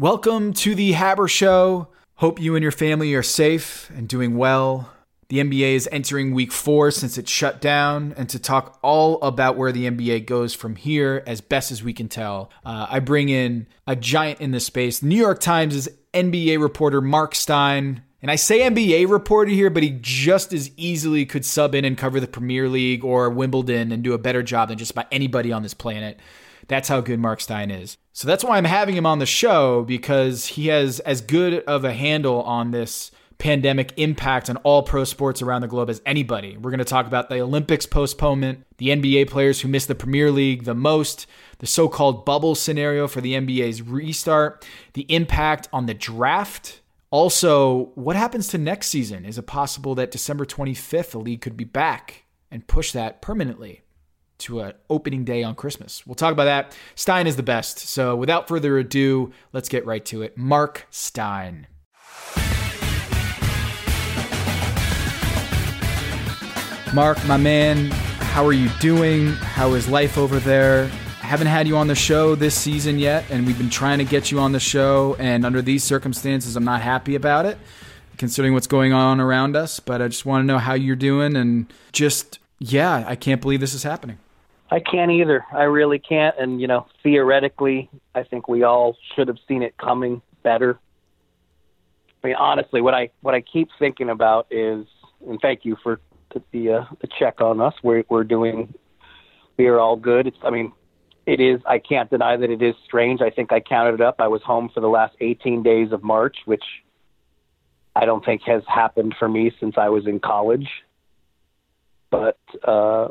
Welcome to the Haber Show. Hope you and your family are safe and doing well. The NBA is entering week four since it shut down, and to talk all about where the NBA goes from here, as best as we can tell, uh, I bring in a giant in this space. New York Times' is NBA reporter Marc Stein. And I say NBA reporter here, but he just as easily could sub in and cover the Premier League or Wimbledon and do a better job than just about anybody on this planet. That's how good Marc Stein is. So that's why I'm having him on the show because he has as good of a handle on this pandemic impact on all pro sports around the globe as anybody. We're going to talk about the Olympics postponement, the NBA players who missed the Premier League the most, the so called bubble scenario for the NBA's restart, the impact on the draft. Also, what happens to next season? Is it possible that December 25th the league could be back and push that permanently? To an opening day on Christmas. We'll talk about that. Stein is the best. So without further ado, let's get right to it. Marc Stein. Marc, my man, how are you doing? How is life over there? I haven't had you on the show this season yet, and we've been trying to get you on the show. And under these circumstances, I'm not happy about it, considering what's going on around us. But I just want to know how you're doing and just, yeah, I can't believe this is happening. I can't either. I really can't. And you know, theoretically, I think we all should have seen it coming better. I mean, honestly, what I what I keep thinking about is, and thank you for the uh, the check on us. We're we're doing, we are all good. It's, I mean, it is. I can't deny that it is strange. I think I counted it up. I was home for the last 18 days of March, which I don't think has happened for me since I was in college. But uh,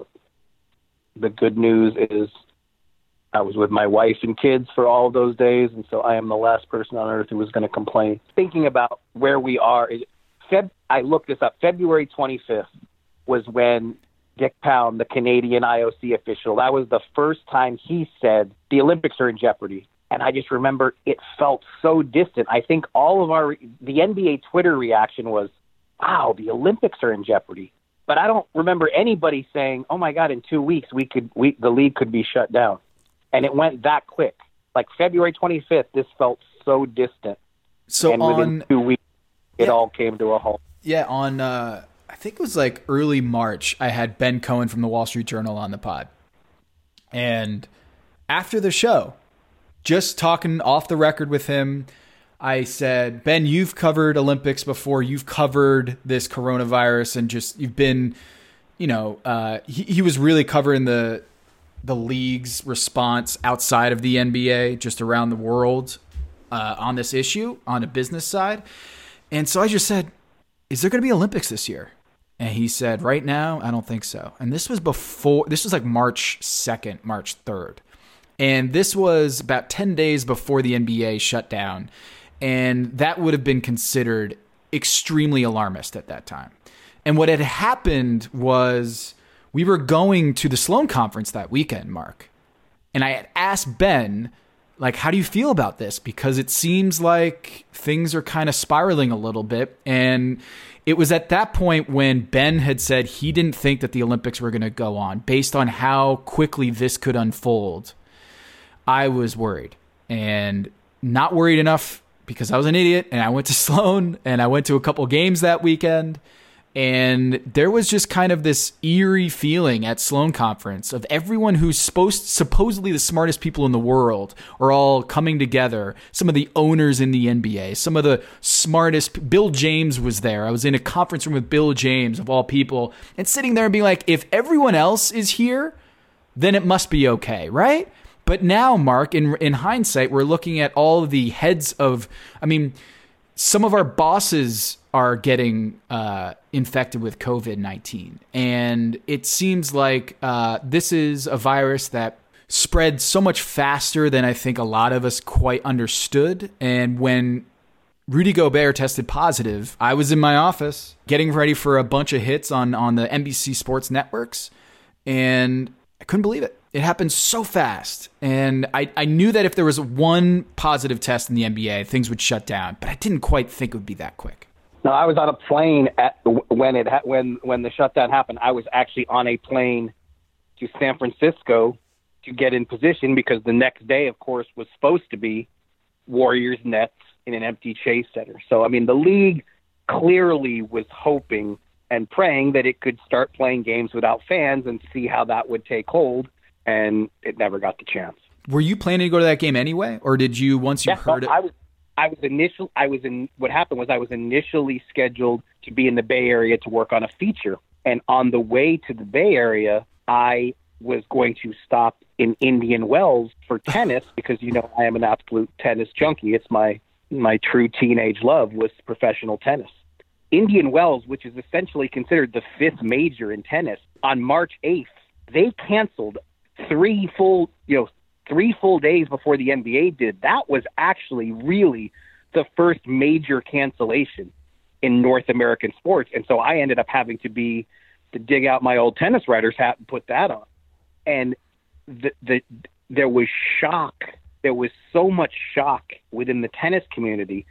the good news is I was with my wife and kids for all of those days, and so I am the last person on earth who was going to complain. Thinking about where we are, Feb, I looked this up. February 25th was when Dick Pound, the Canadian IOC official, that was the first time he said the Olympics are in jeopardy. And I just remember it felt so distant. I think all of our, the NBA Twitter reaction was, wow, the Olympics are in jeopardy but I don't remember anybody saying, "Oh my God, in two weeks we could we the league could be shut down," and it went that quick. Like February 25th, this felt so distant. So and on within two weeks, it yeah, all came to a halt. Yeah, on uh, I think it was like early March. I had Ben Cohen from the Wall Street Journal on the pod, and after the show, just talking off the record with him I said, Ben, you've covered Olympics before. You've covered this coronavirus, and just you've been, you know, uh, he, he was really covering the the league's response outside of the NBA, just around the world uh, on this issue on a business side. And so I just said, "Is there going to be Olympics this year?" And he said, "Right now, I don't think so." And this was before. This was like March second, March third, and this was about ten days before the NBA shut down and that would have been considered extremely alarmist at that time. And what had happened was we were going to the Sloan conference that weekend, Marc. And I had asked Ben, like, how do you feel about this? Because it seems like things are kind of spiraling a little bit. And it was at that point when Ben had said he didn't think that the Olympics were going to go on based on how quickly this could unfold. I was worried and not worried enough because I was an idiot and I went to Sloan and I went to a couple games that weekend. And there was just kind of this eerie feeling at Sloan Conference of everyone who's supposed supposedly the smartest people in the world are all coming together. Some of the owners in the NBA, some of the smartest. Bill James was there. I was in a conference room with Bill James of all people, and sitting there and being like, if everyone else is here, then it must be okay, right? But now, Marc, in in hindsight, we're looking at all the heads of. I mean, some of our bosses are getting uh, infected with COVID nineteen, and it seems like uh, this is a virus that spread so much faster than I think a lot of us quite understood. And when Rudy Gobert tested positive, I was in my office getting ready for a bunch of hits on on the NBC Sports networks, and I couldn't believe it. It happened so fast. And I, I knew that if there was one positive test in the NBA, things would shut down, but I didn't quite think it would be that quick. No, I was on a plane at when it when when the shutdown happened. I was actually on a plane to San Francisco to get in position because the next day, of course, was supposed to be Warriors Nets in an empty Chase Center. So I mean, the league clearly was hoping and praying that it could start playing games without fans and see how that would take hold, and it never got the chance. Were you planning to go to that game anyway, or did you once you Yeah, heard it? I was I was initial I was in what happened was I was initially scheduled to be in the Bay Area to work on a feature and on the way to the Bay Area I was going to stop in Indian Wells for tennis because you know I am an absolute tennis junkie. It's my my true teenage love was professional tennis. Indian Wells, which is essentially considered the fifth major in tennis, on March 8th, they canceled three full, you know, three full days before the NBA did. That was actually really the first major cancellation in North American sports. And so I ended up having to be to dig out my old tennis writer's hat and put that on. And the the there was shock. There was so much shock within the tennis community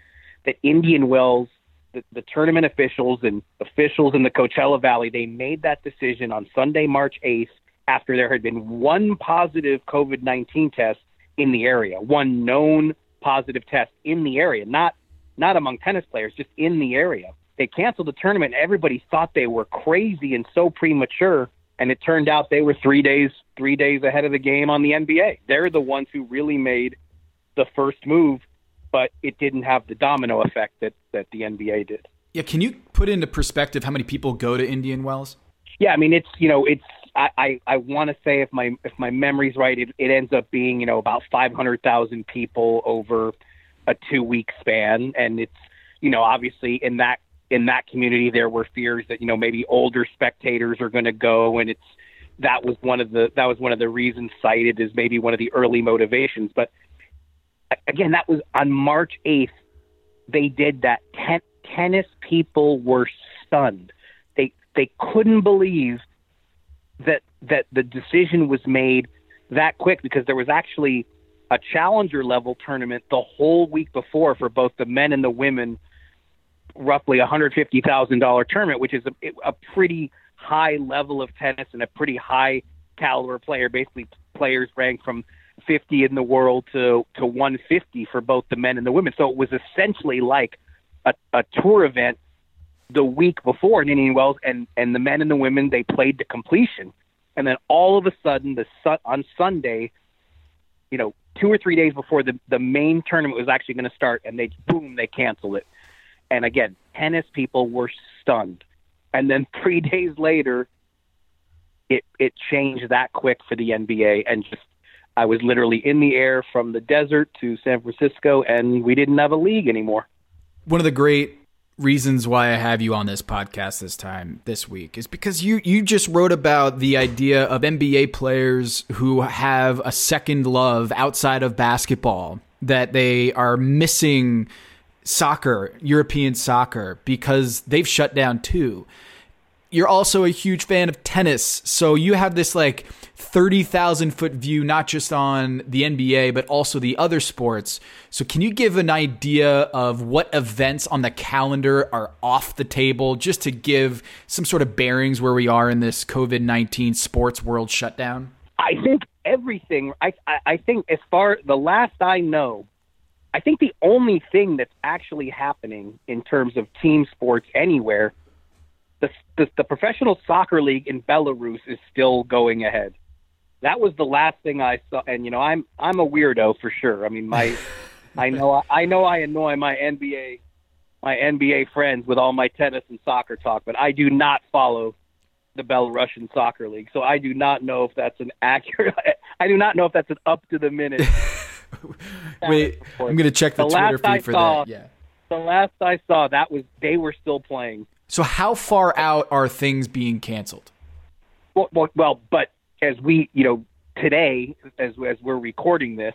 that Indian Wells, the, the tournament officials and officials in the Coachella Valley, they made that decision on Sunday, March 8th, after there had been one positive COVID 19 test in the area, one known positive test in the area, not not among tennis players, just in the area. They canceled the tournament. Everybody thought they were crazy and so premature, and it turned out they were three days three days ahead of the game on the NBA. They're the ones who really made the first move, but it didn't have the domino effect that that the NBA did. yeah, can you put into perspective how many people go to Indian Wells? Yeah, I mean it's you know it's I I, I want to say if my if my memory's right, it, it ends up being you know about five hundred thousand people over a two week span, and it's you know obviously in that in that community there were fears that you know maybe older spectators are going to go, and it's that was one of the that was one of the reasons cited as maybe one of the early motivations, but again that was on March eighth. They did that. Ten, tennis people were stunned. They they couldn't believe that that the decision was made that quick because there was actually a challenger level tournament the whole week before for both the men and the women roughly a hundred fifty thousand dollar tournament which is a, a pretty high level of tennis and a pretty high caliber player basically players ranked from 50 in the world to to 150 for both the men and the women. So it was essentially like a, a tour event the week before in Indian Wells, and and the men and the women they played to completion, and then all of a sudden the sun, on Sunday, you know, two or three days before the the main tournament was actually going to start, and they boom they canceled it, and again tennis people were stunned, and then three days later, it it changed that quick for the NBA, and just I was literally in the air from the desert to San Francisco, and we didn't have a league anymore. One of the great reasons why I have you on this podcast this time this week is because you you just wrote about the idea of NBA players who have a second love outside of basketball that they are missing soccer, European soccer because they've shut down too. You're also a huge fan of tennis, so you have this like 30,000 foot view not just on the NBA but also the other sports. So can you give an idea of what events on the calendar are off the table just to give some sort of bearings where we are in this COVID-19 sports world shutdown? I think everything. I, I I think as far the last I know, I think the only thing that's actually happening in terms of team sports anywhere, the the, the professional soccer league in Belarus is still going ahead. That was the last thing I saw, and you know I'm I'm a weirdo for sure. I mean my I know I know I annoy my NBA my NBA friends with all my tennis and soccer talk, but I do not follow the Belarusian soccer league. So I do not know if that's an accurate. I do not know if that's an up to the minute. Wait, I'm going to check the, The Twitter feed I for saw- that. Yeah. the last I saw, that was they were still playing. So how far out are things being canceled? Well, well, well but as we, you know, today, as as we're recording this,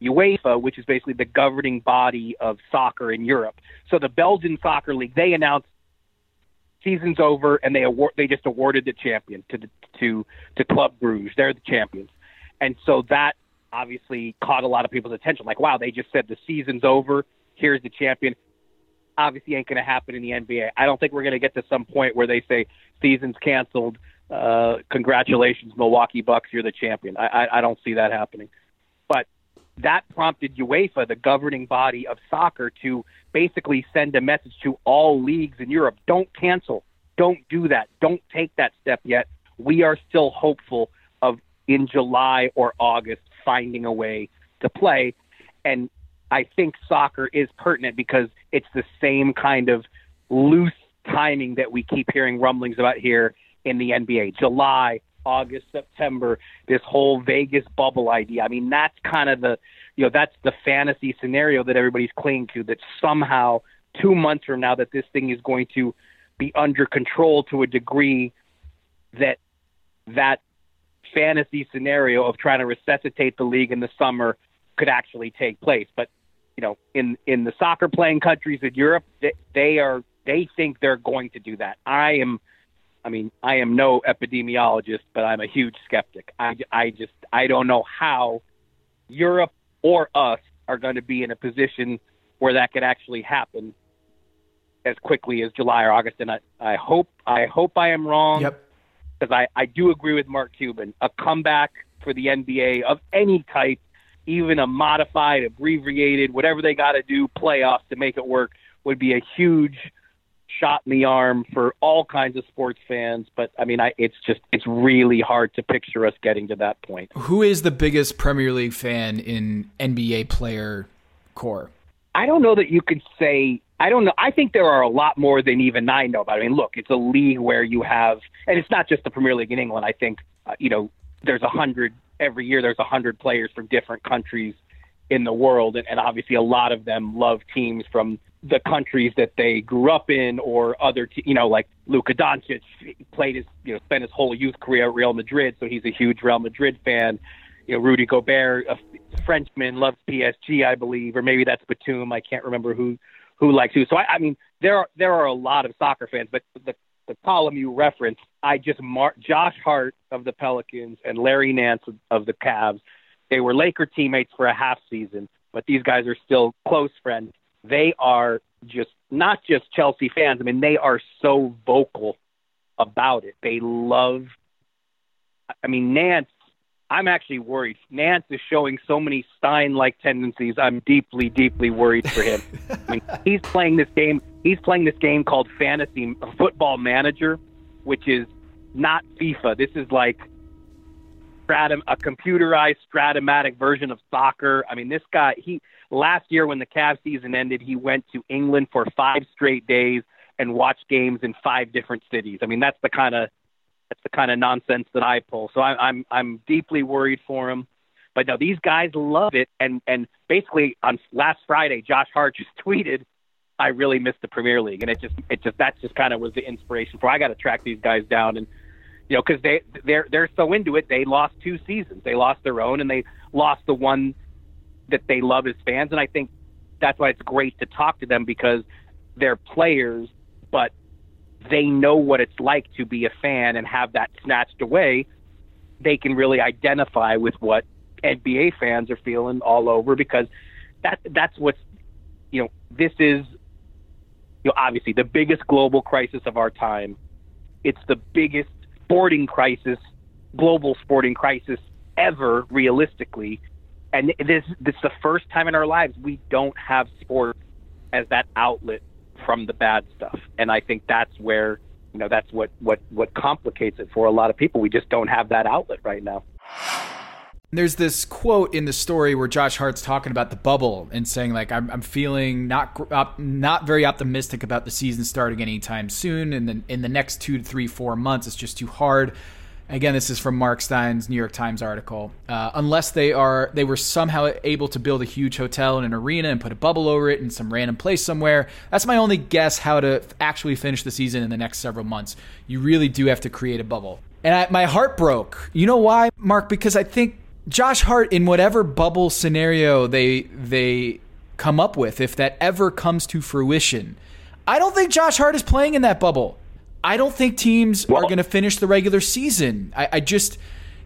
UEFA, which is basically the governing body of soccer in Europe, so the Belgian soccer league, they announced season's over and they award they just awarded the champion to the, to to Club Bruges. They're the champions, and so that obviously caught a lot of people's attention. Like, wow, they just said the season's over. Here's the champion. Obviously, ain't going to happen in the NBA. I don't think we're going to get to some point where they say season's canceled. Uh, congratulations, Milwaukee Bucks, you're the champion. I, I, I don't see that happening. But that prompted UEFA, the governing body of soccer, to basically send a message to all leagues in Europe don't cancel, don't do that, don't take that step yet. We are still hopeful of in July or August finding a way to play. And I think soccer is pertinent because it's the same kind of loose timing that we keep hearing rumblings about here in the NBA. July, August, September, this whole Vegas bubble idea. I mean, that's kind of the, you know, that's the fantasy scenario that everybody's clinging to that somehow two months from now that this thing is going to be under control to a degree that that fantasy scenario of trying to resuscitate the league in the summer could actually take place. But you know, in in the soccer playing countries in Europe, they, they are they think they're going to do that. I am, I mean, I am no epidemiologist, but I'm a huge skeptic. I I just I don't know how Europe or us are going to be in a position where that could actually happen as quickly as July or August. And I, I hope I hope I am wrong. Yep. Because I, I do agree with Mark Cuban. A comeback for the NBA of any type even a modified, abbreviated, whatever they got to do, playoffs to make it work would be a huge shot in the arm for all kinds of sports fans. But I mean, I, it's just it's really hard to picture us getting to that point. Who is the biggest Premier League fan in NBA player core? I don't know that you could say. I don't know. I think there are a lot more than even I know about. I mean, look, it's a league where you have, and it's not just the Premier League in England. I think, uh, you know, there's a hundred every year there's a hundred players from different countries in the world, and, and obviously a lot of them love teams from the countries that they grew up in, or other, te- you know, like Luka Doncic played his, you know, spent his whole youth career at Real Madrid, so he's a huge Real Madrid fan. You know, Rudy Gobert, a Frenchman, loves PSG, I believe, or maybe that's Batum. I can't remember who who likes who. So I, I mean, there are there are a lot of soccer fans, but the the column you referenced, I just marked Josh Hart of the Pelicans and Larry Nance of, of the Cavs. They were Laker teammates for a half season, but these guys are still close friends. They are just not just Chelsea fans. I mean, they are so vocal about it. They love. I mean, Nance. I'm actually worried. Nance is showing so many Stein-like tendencies. I'm deeply, deeply worried for him. I mean, he's playing this game he's playing this game called Fantasy Football Manager, which is not FIFA. This is like stratum, a computerized Strat-O-Matic version of soccer. I mean, this guy, he last year when the Cavs season ended, he went to England for five straight days and watched games in five different cities. I mean, that's the kind of that's the kind of nonsense that I pull. So I, I'm I'm deeply worried for him. But no, these guys love it, and and basically on last Friday, Josh Hart just tweeted I really miss the Premier League, and it just it just that just kind of was the inspiration for I got to track these guys down. And you know because they they're they're so into it they lost two seasons. They lost their own and they lost the one that they love as fans. And I think that's why it's great to talk to them because they're players but they know what it's like to be a fan and have that snatched away they can really identify with what NBA fans are feeling all over because that that's what's you know this is you know, obviously the biggest global crisis of our time. It's the biggest sporting crisis, global sporting crisis ever, realistically. And this this is the first time in our lives we don't have sport as that outlet from the bad stuff. And I think that's where you know that's what what what complicates it for a lot of people. We just don't have that outlet right now. There's this quote in the story where Josh Hart's talking about the bubble and saying like I'm, I'm feeling not not very optimistic about the season starting anytime soon, and then in the next two to three four months it's just too hard. Again, this is from Marc Stein's New York Times article. Uh, unless they are they were somehow able to build a huge hotel and an arena and put a bubble over it in some random place somewhere, that's my only guess how to actually finish the season in the next several months. You really do have to create a bubble. And I, my heart broke. You know why, Marc? Because I think Josh Hart in whatever bubble scenario they they come up with, if that ever comes to fruition, I don't think Josh Hart is playing in that bubble. I don't think teams well, are going to finish the regular season. I, I, just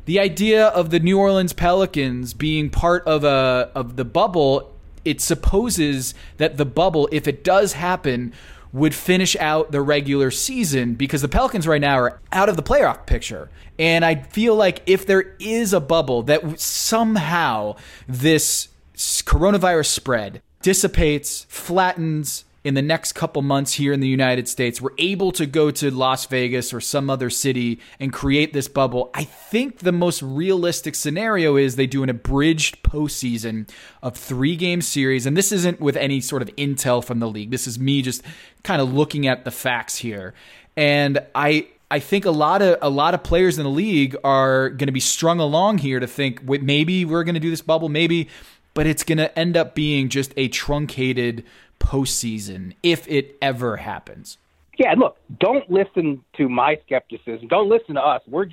the idea of the New Orleans Pelicans being part of a of the bubble, it supposes that the bubble, if it does happen, would finish out the regular season because the Pelicans right now are out of the playoff picture. And I feel like if there is a bubble that somehow this coronavirus spread dissipates, flattens, in the next couple months here in the United States, we're able to go to Las Vegas or some other city and create this bubble. I think the most realistic scenario is they do an abridged postseason of three game series. And this isn't with any sort of intel from the league. This is me just kind of looking at the facts here. And I, I think a lot of a lot of players in the league are going to be strung along here to think maybe we're going to do this bubble, maybe, but it's going to end up being just a truncated postseason if it ever happens. Yeah, look, don't listen to my skepticism. Don't listen to us. We're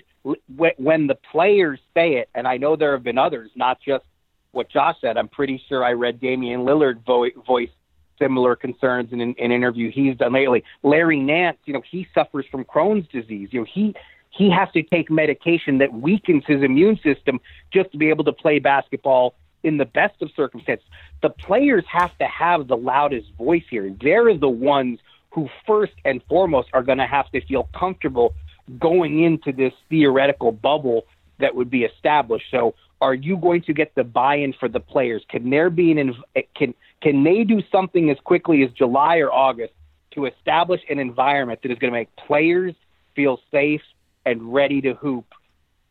when the players say it, and I know there have been others, not just what Josh said. I'm pretty sure I read Damian Lillard vo- voice similar concerns in an, an interview he's done lately. Larry Nance, you know, he suffers from Crohn's disease. You know, he he has to take medication that weakens his immune system just to be able to play basketball in the best of circumstances. The players have to have the loudest voice here. They're the ones who, first and foremost, are going to have to feel comfortable going into this theoretical bubble that would be established. So, are you going to get the buy-in for the players? Can there be an eh, can can they do something as quickly as July or August to establish an environment that is going to make players feel safe and ready to hoop?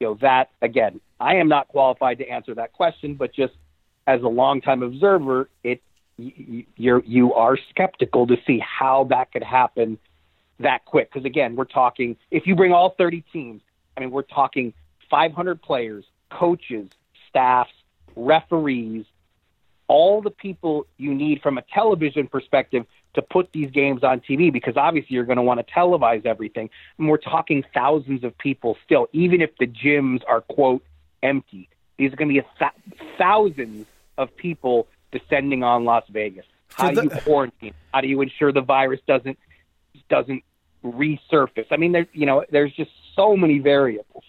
You know that again. I am not qualified to answer that question, but just as a longtime observer, it you're you are skeptical to see how that could happen that quick. Because again, we're talking if you bring all 30 teams, I mean, we're talking 500 players, coaches, staffs, referees, all the people you need from a television perspective to put these games on TV because obviously you're going to want to televise everything. And we're talking thousands of people still, even if the gyms are, quote, empty. These are going to be th- thousands of people descending on Las Vegas. How do you quarantine? How do you ensure the virus doesn't doesn't resurface? I mean, there's you know, there's just so many variables.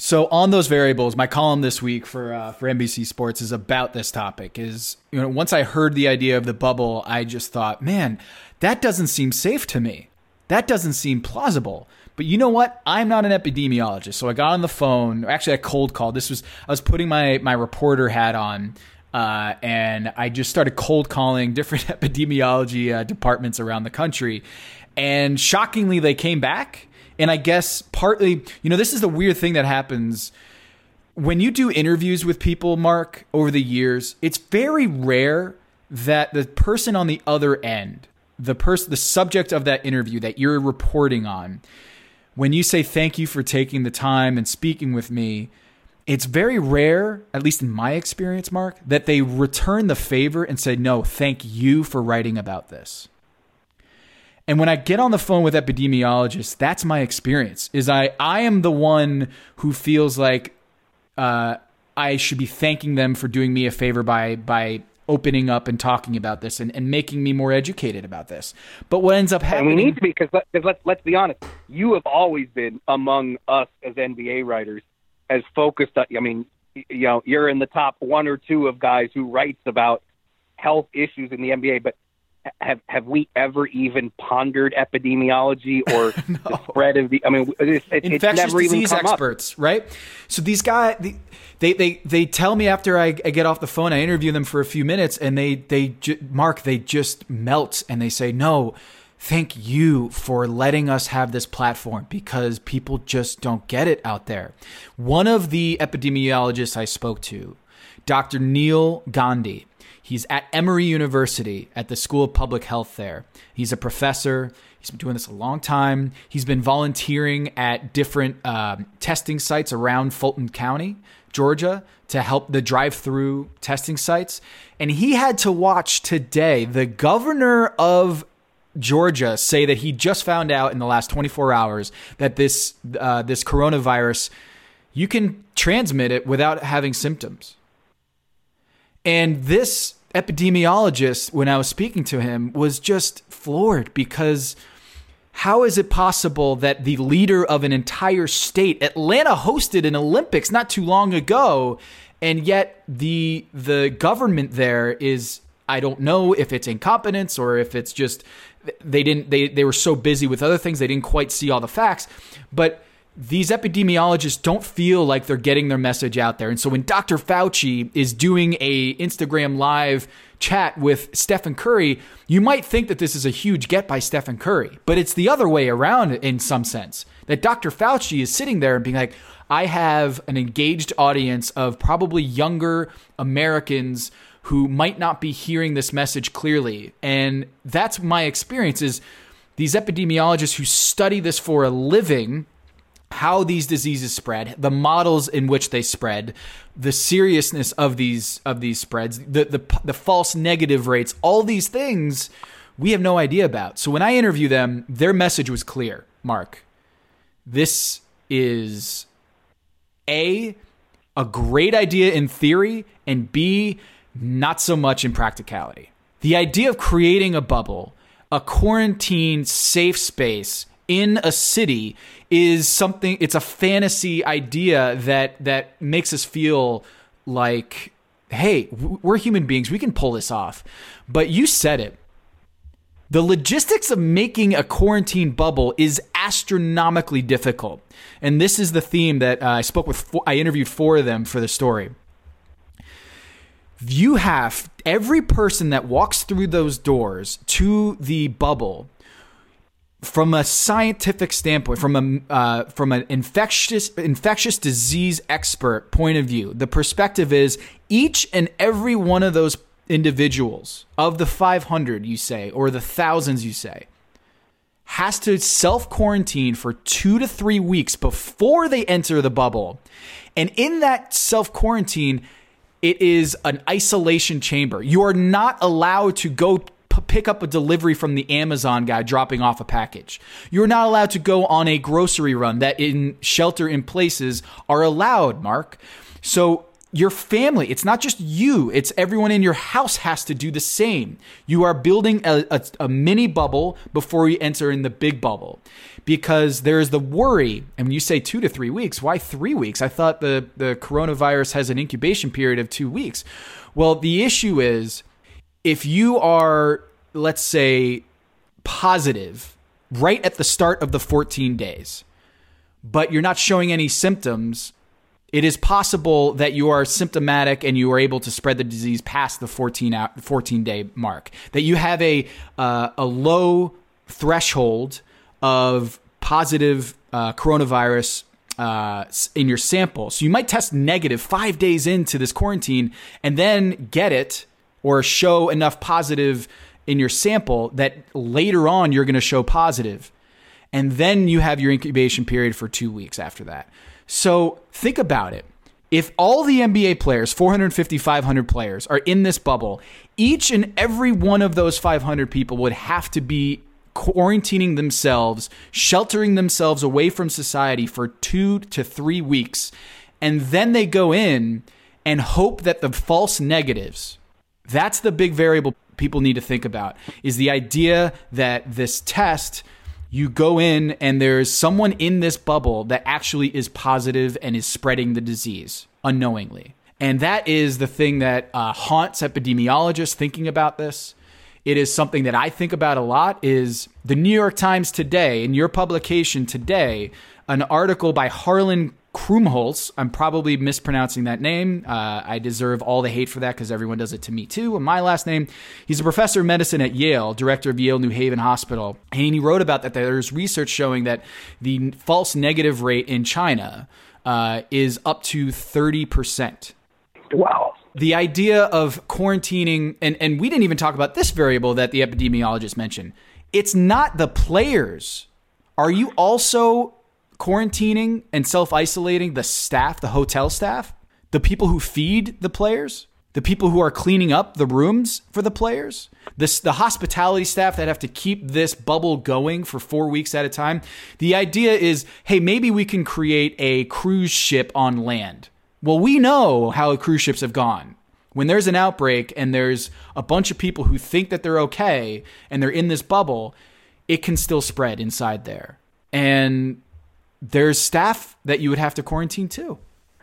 So on those variables, my column this week for uh, for NBC Sports is about this topic. Is you know, once I heard the idea of the bubble, I just thought, man, that doesn't seem safe to me. That doesn't seem plausible. But you know what? I'm not an epidemiologist, so I got on the phone. Actually, I cold called. This was I was putting my my reporter hat on, uh, and I just started cold calling different epidemiology uh, departments around the country. And shockingly, they came back. And I guess partly, you know, this is the weird thing that happens when you do interviews with people, Marc, over the years. It's very rare that the person on the other end, the person, the subject of that interview that you're reporting on, when you say thank you for taking the time and speaking with me, it's very rare, at least in my experience, Marc, that they return the favor and say, no, thank you for writing about this. And when I get on the phone with epidemiologists, that's my experience. Is I I am the one who feels like uh, I should be thanking them for doing me a favor by by opening up and talking about this and, and making me more educated about this. But what ends up happening? And we need to be because let, let's let's be honest. You have always been among us as NBA writers as focused. On, I mean, you know, you're in the top one or two of guys who writes about health issues in the NBA. But have have we ever even pondered epidemiology or no. the spread of the? I mean, it's, it's infectious never disease experts, up. right? So these guys, they they they tell me after I, I, get off the phone, I interview them for a few minutes, and they they Marc, they just melt, and they say, "No, thank you for letting us have this platform because people just don't get it out there." One of the epidemiologists I spoke to, Dr. Neel Gandhi He's at Emory University at the School of Public Health there. He's a professor. He's been doing this a long time. He's been volunteering at different um, testing sites around Fulton County, Georgia, to help the drive through testing sites. And he had to watch today the governor of Georgia say that he just found out in the last 24 hours that this uh, this coronavirus you can transmit it without having symptoms. And this epidemiologist, when I was speaking to him, was just floored because how is it possible that the leader of an entire state, Atlanta hosted an Olympics not too long ago, and yet the the government there is I don't know if it's incompetence or if it's just they didn't they they were so busy with other things they didn't quite see all the facts, but these epidemiologists don't feel like they're getting their message out there. And so when Dr. Fauci is doing a Instagram live chat with Stephen Curry, you might think that this is a huge get by Stephen Curry, but it's the other way around in some sense. That Dr. Fauci is sitting there and being like, I have an engaged audience of probably younger Americans who might not be hearing this message clearly. And that's my experience is these epidemiologists who study this for a living how these diseases spread, the models in which they spread, the seriousness of these of these spreads, the the, the false negative rates, all these things we have no idea about. So when I interview them, their message was clear, Marc. This is a a great idea in theory and B not so much in practicality. The idea of creating a bubble, a quarantine safe space in a city is something it's a fantasy idea that that makes us feel like hey we're human beings we can pull this off. But you said it. The logistics of making a quarantine bubble is astronomically difficult. And this is the theme that uh, i spoke with four, i interviewed four of them for the story. You have every person that walks through those doors to the bubble from a scientific standpoint, from a uh, from an infectious infectious disease expert point of view, the perspective is each and every one of those individuals of the 500 you say or the thousands you say has to self quarantine for 2 to 3 weeks before they enter the bubble. And in that self quarantine it is an isolation chamber. You are not allowed to go pick up a delivery from the Amazon guy dropping off a package. You're not allowed to go on a grocery run that in shelter in places are allowed, Marc. So your family, it's not just you, it's everyone in your house has to do the same. You are building a, a, a, mini bubble before you enter in the big bubble because there's the worry. And when you say two to three weeks, why three weeks? I thought the, the coronavirus has an incubation period of two weeks. Well, the issue is if you are let's say, positive right at the start of the 14 days, but you're not showing any symptoms, it is possible that you are symptomatic and you are able to spread the disease past the 14 out, 14 day mark. That you have a uh, a low threshold of positive uh, coronavirus uh, in your sample. So you might test negative five days into this quarantine and then get it or show enough positive in your sample that later on you're going to show positive. And then you have your incubation period for two weeks after that. So think about it. If all the NBA players, 450, 500 players, are in this bubble, each and every one of those 500 people would have to be quarantining themselves, sheltering themselves away from society for two to three weeks. And then they go in and hope that the false negatives, that's the big variable people need to think about is the idea that this test you go in and there's someone in this bubble that actually is positive and is spreading the disease unknowingly. And that is the thing that uh, haunts epidemiologists thinking about this. It is something that I think about a lot is the New York Times today, in your publication today, an article by Harlan Krumholz. I'm probably mispronouncing that name. Uh, I deserve all the hate for that because everyone does it to me too. My last name. He's a professor of medicine at Yale, director of Yale New Haven Hospital, and he wrote about that. There's research showing that the false negative rate in China uh, is up to thirty percent. Wow. The idea of quarantining, and, and we didn't even talk about this variable that the epidemiologist mentioned. It's not the players. Are you also quarantining and self isolating the staff, the hotel staff, the people who feed the players, the people who are cleaning up the rooms for the players, this the hospitality staff that have to keep this bubble going for 4 weeks at a time. The idea is, hey, maybe we can create a cruise ship on land. Well, we know how cruise ships have gone. When there's an outbreak and there's a bunch of people who think that they're okay and they're in this bubble, it can still spread inside there. And there's staff that you would have to quarantine too.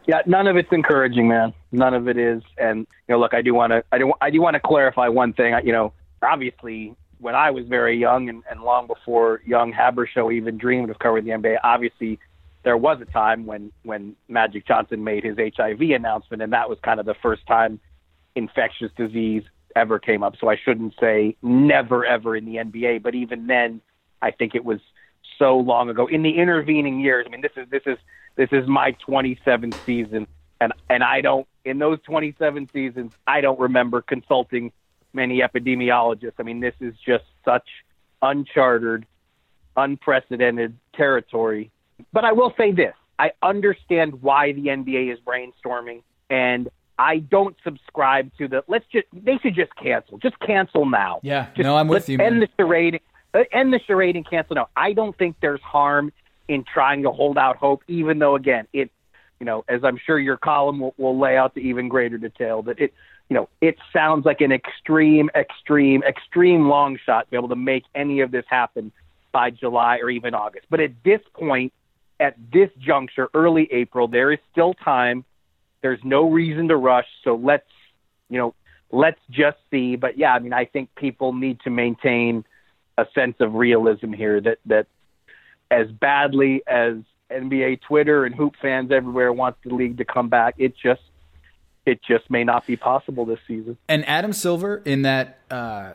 Yeah, none of it's encouraging, man. None of it is. And you know, look, I do want to, I do, I do want to clarify one thing. I, You know, obviously, when I was very young and, and long before young Haberstroh even dreamed of covering the NBA, obviously, there was a time when when Magic Johnson made his HIV announcement, and that was kind of the first time infectious disease ever came up. So I shouldn't say never ever in the NBA, but even then, I think it was so long ago. In the intervening years, I mean, this is this is this is my 27th season, and and I don't in those 27 seasons, I don't remember consulting many epidemiologists. I mean, this is just such uncharted, unprecedented territory. But I will say this I understand why the NBA is brainstorming, and I don't subscribe to the let's just they should just cancel. Just cancel now. Yeah, just, no, I'm with you. End man. the charade. Uh, end the charade and cancel now. I don't think there's harm in trying to hold out hope, even though again it, you know, as I'm sure your column will, will lay out the even greater detail that it, you know, it sounds like an extreme, extreme, extreme long shot to be able to make any of this happen by July or even August. But at this point, at this juncture, early April, there is still time. There's no reason to rush. So let's, you know, let's just see. But yeah, I mean, I think people need to maintain a sense of realism here that, that as badly as NBA Twitter and hoop fans everywhere want the league to come back, it just, it just may not be possible this season. And Adam Silver in that, uh,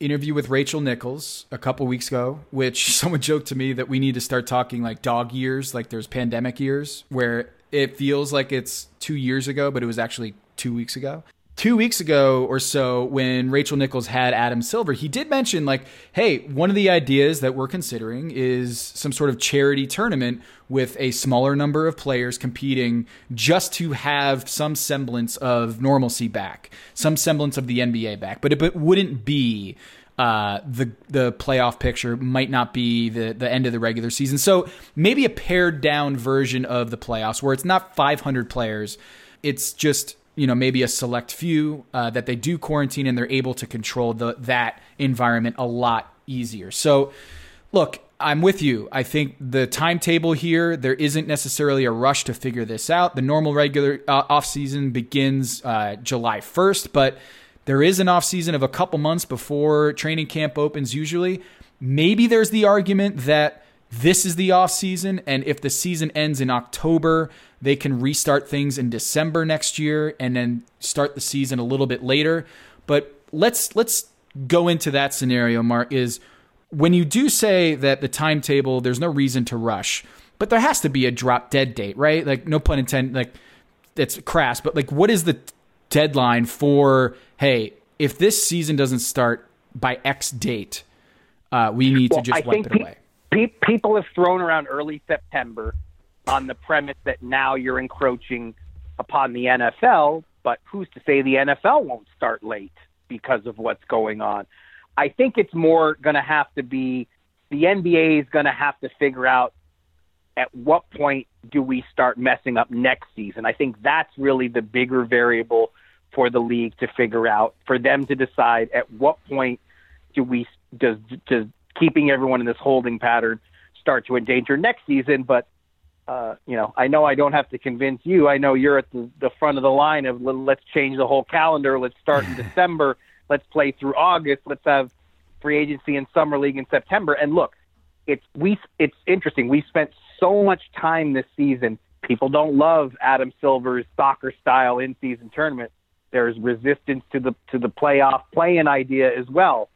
interview with Rachel Nichols a couple weeks ago, which someone joked to me that we need to start talking like dog years, like there's pandemic years, where it feels like it's two years ago, but it was actually two weeks ago. Two weeks ago or so, when Rachel Nichols had Adam Silver, he did mention, like, hey, one of the ideas that we're considering is some sort of charity tournament with a smaller number of players competing just to have some semblance of normalcy back, some semblance of the NBA back. But it, it wouldn't be uh, the the playoff picture might not be the the end of the regular season. So maybe a pared down version of the playoffs where it's not 500 players. It's just you know maybe a select few uh, that they do quarantine and they're able to control the that environment a lot easier. So look, I'm with you. I think the timetable here, there isn't necessarily a rush to figure this out. The normal regular uh, off season begins uh, July 1st, but there is an off season of a couple months before training camp opens usually. Maybe there's the argument that this is the off season and if the season ends in October, they can restart things in December next year and then start the season a little bit later. But let's let's go into that scenario, Marc, is when you do say that the timetable, there's no reason to rush, but there has to be a drop dead date, right? Like no pun intended, like it's crass, but like what is the deadline for hey, if this season doesn't start by X date, uh, we need well, to just I wipe it pe- away. Pe- people have thrown around early September on the premise that now you're encroaching upon the NFL, but who's to say the NFL won't start late because of what's going on? I think it's more going to have to be the NBA is going to have to figure out at what point do we start messing up next season. I think that's really the bigger variable for the league to figure out, for them to decide at what point do we does does keeping everyone in this holding pattern start to endanger next season. But uh, you know, I know I don't have to convince you. I know you're at the, the front of the line of let's change the whole calendar. Let's start in December. Let's play through August. Let's have free agency and summer league in September. And look, it's we it's interesting. We spent so much time this season. People don't love Adam Silver's soccer style in season tournament. There's resistance to the to the playoff play-in idea as well.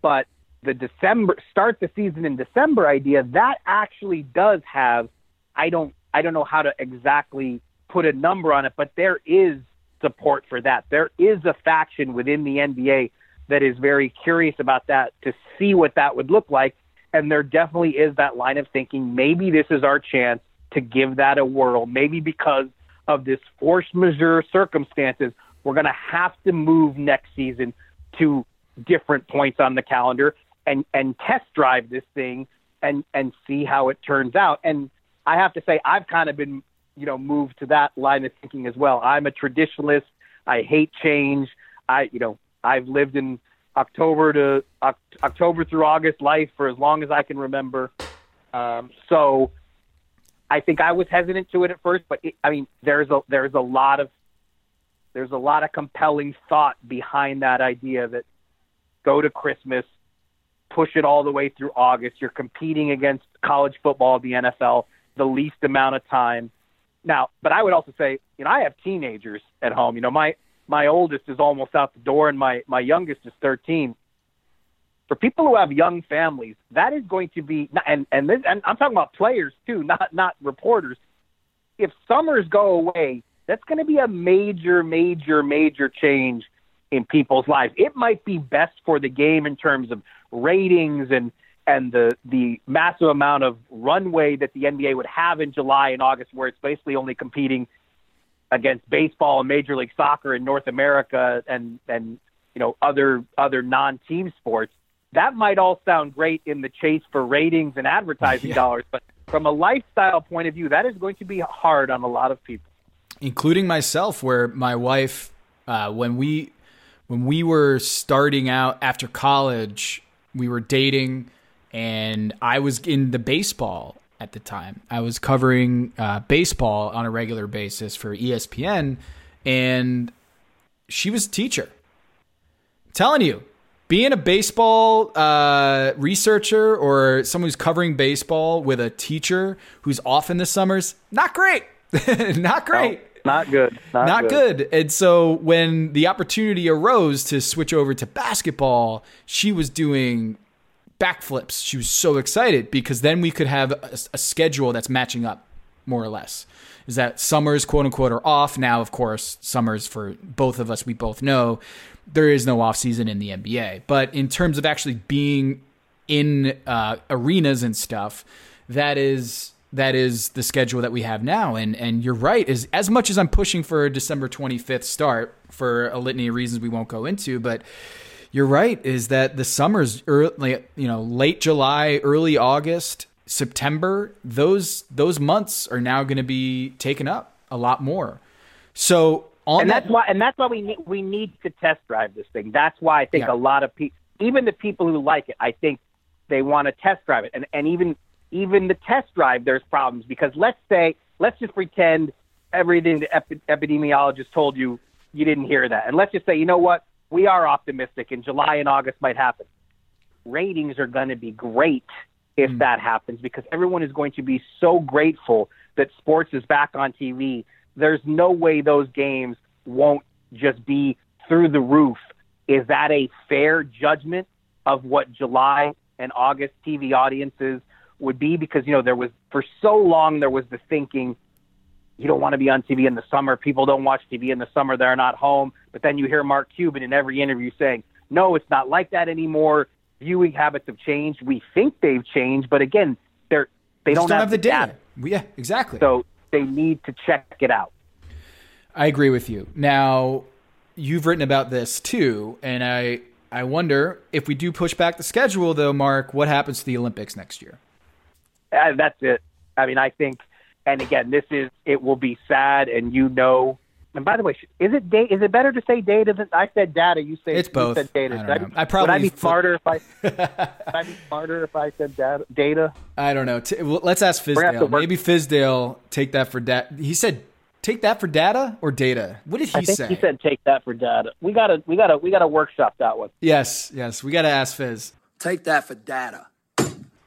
But the December start the season in December idea that actually does have I don't I don't know how to exactly put a number on it, but there is support for that. There is a faction within the NBA that is very curious about that to see what that would look like. And there definitely is that line of thinking. Maybe this is our chance to give that a whirl. Maybe because of this force majeure circumstances, we're going to have to move next season to different points on the calendar and and test drive this thing and and see how it turns out. And I have to say, I've kind of been you know moved to that line of thinking as well. I'm a traditionalist. I hate change. I you know I've lived in October to October through August life for as long as I can remember. Um, so I think I was hesitant to it at first, but it, I mean, there's a there's a lot of there's a lot of compelling thought behind that idea that go to Christmas, push it all the way through August. You're competing against college football, the NFL. the least amount of time. Now, but I would also say, you know, I have teenagers at home. You know, my my oldest is almost out the door, and my my youngest is 13. For people who have young families, that is going to be, and and this, and I'm talking about players too, not not reporters. If summers go away, that's going to be a major, major, major change in people's lives. It might be best for the game in terms of ratings and and the the massive amount of runway that the NBA would have in July and August, where it's basically only competing against baseball and Major League Soccer in North America and and you know other other non-team sports. That might all sound great in the chase for ratings and advertising yeah. dollars, but from a lifestyle point of view, that is going to be hard on a lot of people, including myself. Where my wife, uh, when we when we were starting out after college, we were dating and I was in the baseball at the time. I was covering uh, baseball on a regular basis for ESPN, and she was a teacher. I'm telling you, being a baseball uh, researcher or someone who's covering baseball with a teacher who's off in the summers, not great. not great. No, not good. Not, not good. good. And so when the opportunity arose to switch over to basketball, she was doing backflips. She was so excited because then we could have a, a, schedule that's matching up more or less. Is that summers, quote unquote, are off now? Of course, summers for both of us, we both know there is no off season in the NBA. But in terms of actually being in uh, arenas and stuff, that is that is the schedule that we have now. And and you're right. Is as much as I'm pushing for a December 25th start for a litany of reasons we won't go into, but you're right. Is that the summers early, you know, late July, early August, September? Those those months are now going to be taken up a lot more. So on and that, that's why and that's why we need we need to test drive this thing. That's why I think yeah. a lot of people, even the people who like it, I think they want to test drive it. And and even even the test drive, there's problems because let's say let's just pretend everything the epi- epidemiologist told you you didn't hear that, and let's just say you know what we are optimistic, and July and August might happen. Ratings are going to be great if mm. that happens because everyone is going to be so grateful that sports is back on TV. There's no way those games won't just be through the roof. Is that a fair judgment of what July and August TV audiences would be? Because, you know, there was, for so long, there was the thinking you don't want to be on TV in the summer. People don't watch TV in the summer. They're not home. But then you hear Mark Cuban in every interview saying, no, it's not like that anymore. Viewing habits have changed. We think they've changed, but again, they're they don't, don't have, have, the data. data. Yeah, exactly. So they need to check it out. I agree with you. Now, you've written about this too, and I I wonder if we do push back the schedule, though, Marc, what happens to the Olympics next year? Uh, that's it. I mean, I think and again, this is it will be sad, and you know. And by the way, is it da- is it better to say data than I said data? You say it's both. said data. I, don't know. I probably would I be smarter if I would I be smarter if I said data? Data. I don't know. T- well, let's ask Fizdale. Maybe Fizdale take that for data. He said take that for data or data. What did he I think say? He said take that for data. We gotta we gotta we gotta workshop that one. Yes, yes. We gotta ask Fizz. Take that for data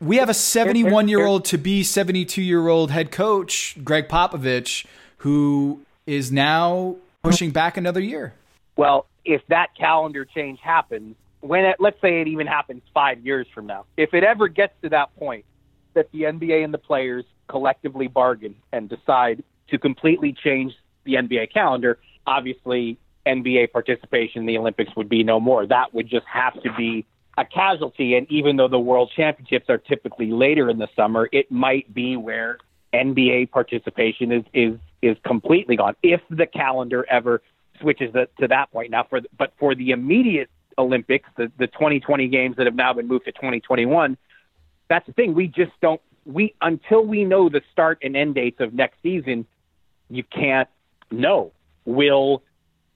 we have a 71 year old to be 72 year old head coach, Gregg Popovich, who is now pushing back another year. Well, if that calendar change happens, when it, let's say it even happens five years from now, if it ever gets to that point that the NBA and the players collectively bargain and decide to completely change the NBA calendar, obviously NBA participation in the Olympics would be no more. That would just have to be a casualty. And even though the World Championships are typically later in the summer, it might be where NBA participation is is is completely gone if the calendar ever switches the, to that point. Now, for the, but for the immediate Olympics, the the 2020 games that have now been moved to 2021, that's the thing. We just don't we until we know the start and end dates of next season, you can't know will